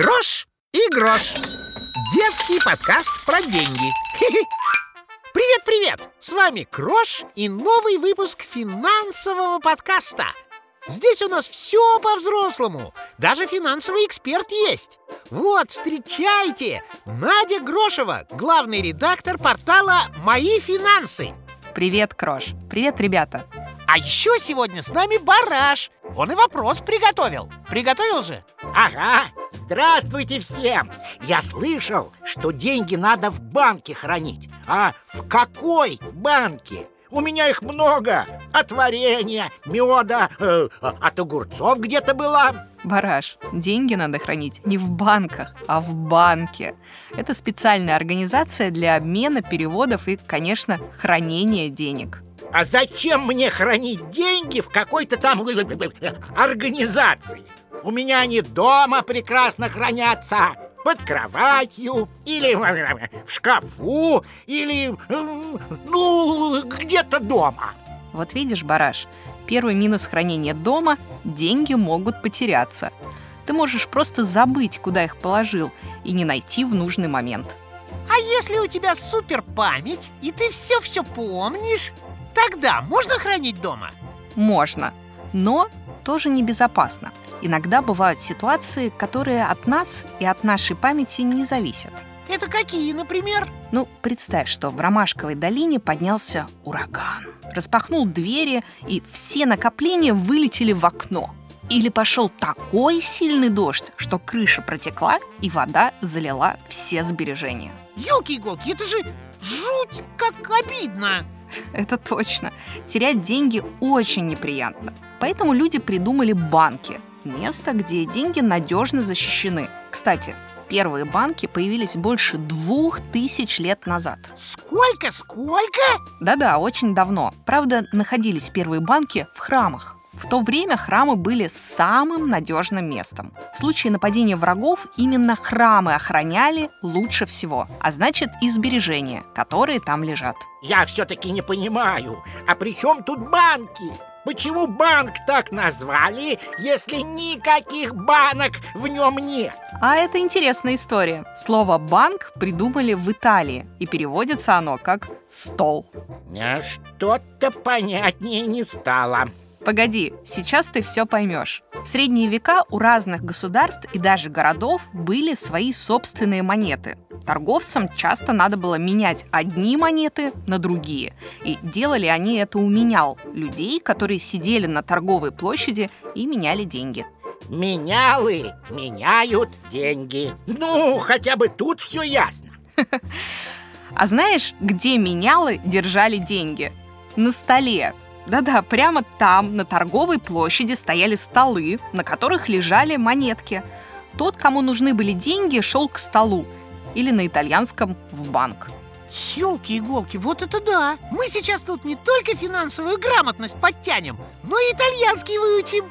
Крош и грош. Детский подкаст про деньги. Привет-привет! С вами Крош и новый выпуск финансового подкаста. Здесь у нас все по-взрослому. Даже финансовый эксперт есть. Вот, встречайте! Надя Грошева, главный редактор портала «Мои финансы». Привет, Крош. Привет, ребята. А еще сегодня с нами Бараш. Он и вопрос приготовил. Приготовил же? Ага, здравствуйте всем! Я слышал, что деньги надо в банке хранить. А в какой банке? У меня их много. От варенья, меда, э, от огурцов где-то была. Бараш, деньги надо хранить не в банках, а в банке. Это специальная организация для обмена, переводов и, конечно, хранения денег. А зачем мне хранить деньги в какой-то там э, э, организации? У меня они дома прекрасно хранятся под кроватью или в шкафу или ну где-то дома. Вот видишь, Бараш, первый минус хранения дома – деньги могут потеряться. Ты можешь просто забыть, куда их положил, и не найти в нужный момент. А если у тебя супер память, и ты все-все помнишь, тогда можно хранить дома? Можно, но тоже небезопасно. Иногда бывают ситуации, которые от нас и от нашей памяти не зависят. Это какие, например? Ну, представь, что в Ромашковой долине поднялся ураган. Распахнул двери, и все накопления вылетели в окно. Или пошел такой сильный дождь, что крыша протекла, и вода залила все сбережения. Елки-иголки, это же жуть как обидно! Это точно. Терять деньги очень неприятно. Поэтому люди придумали банки – Место, где деньги надежно защищены. Кстати, первые банки появились больше двух тысяч лет назад. Сколько? Сколько? Да-да, очень давно. Правда, находились первые банки в храмах. В то время храмы были самым надежным местом. В случае нападения врагов именно храмы охраняли лучше всего, а значит и сбережения, которые там лежат. Я все-таки не понимаю, а при чем тут банки? Почему банк так назвали, если никаких банок в нем нет? А это интересная история. Слово «банк» придумали в Италии, и переводится оно как «стол». Что-то понятнее не стало. Погоди, сейчас ты все поймешь. В средние века у разных государств и даже городов были свои собственные монеты. Торговцам часто надо было менять одни монеты на другие. И делали они это у менял, людей, которые сидели на торговой площади и меняли деньги. Менялы меняют деньги. Ну, хотя бы тут все ясно. А знаешь, где менялы держали деньги? На столе, да-да, прямо там, на торговой площади, стояли столы, на которых лежали монетки. Тот, кому нужны были деньги, шел к столу. Или на итальянском в банк. Елки-иголки, вот это да! Мы сейчас тут не только финансовую грамотность подтянем, но и итальянский выучим.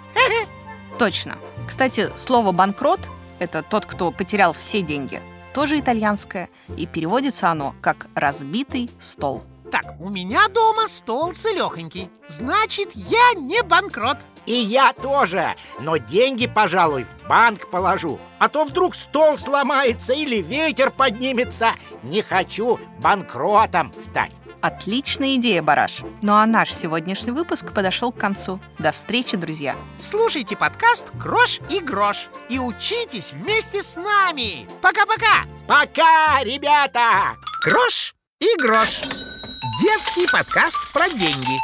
Точно. Кстати, слово «банкрот» — это тот, кто потерял все деньги, тоже итальянское, и переводится оно как «разбитый стол». Так, у меня дома стол целехонький. Значит, я не банкрот. И я тоже. Но деньги, пожалуй, в банк положу. А то вдруг стол сломается или ветер поднимется. Не хочу банкротом стать. Отличная идея, Бараш. Ну а наш сегодняшний выпуск подошел к концу. До встречи, друзья. Слушайте подкаст «Крош и грош» и учитесь вместе с нами. Пока-пока! Пока, ребята! Крош и грош. Детский подкаст про деньги.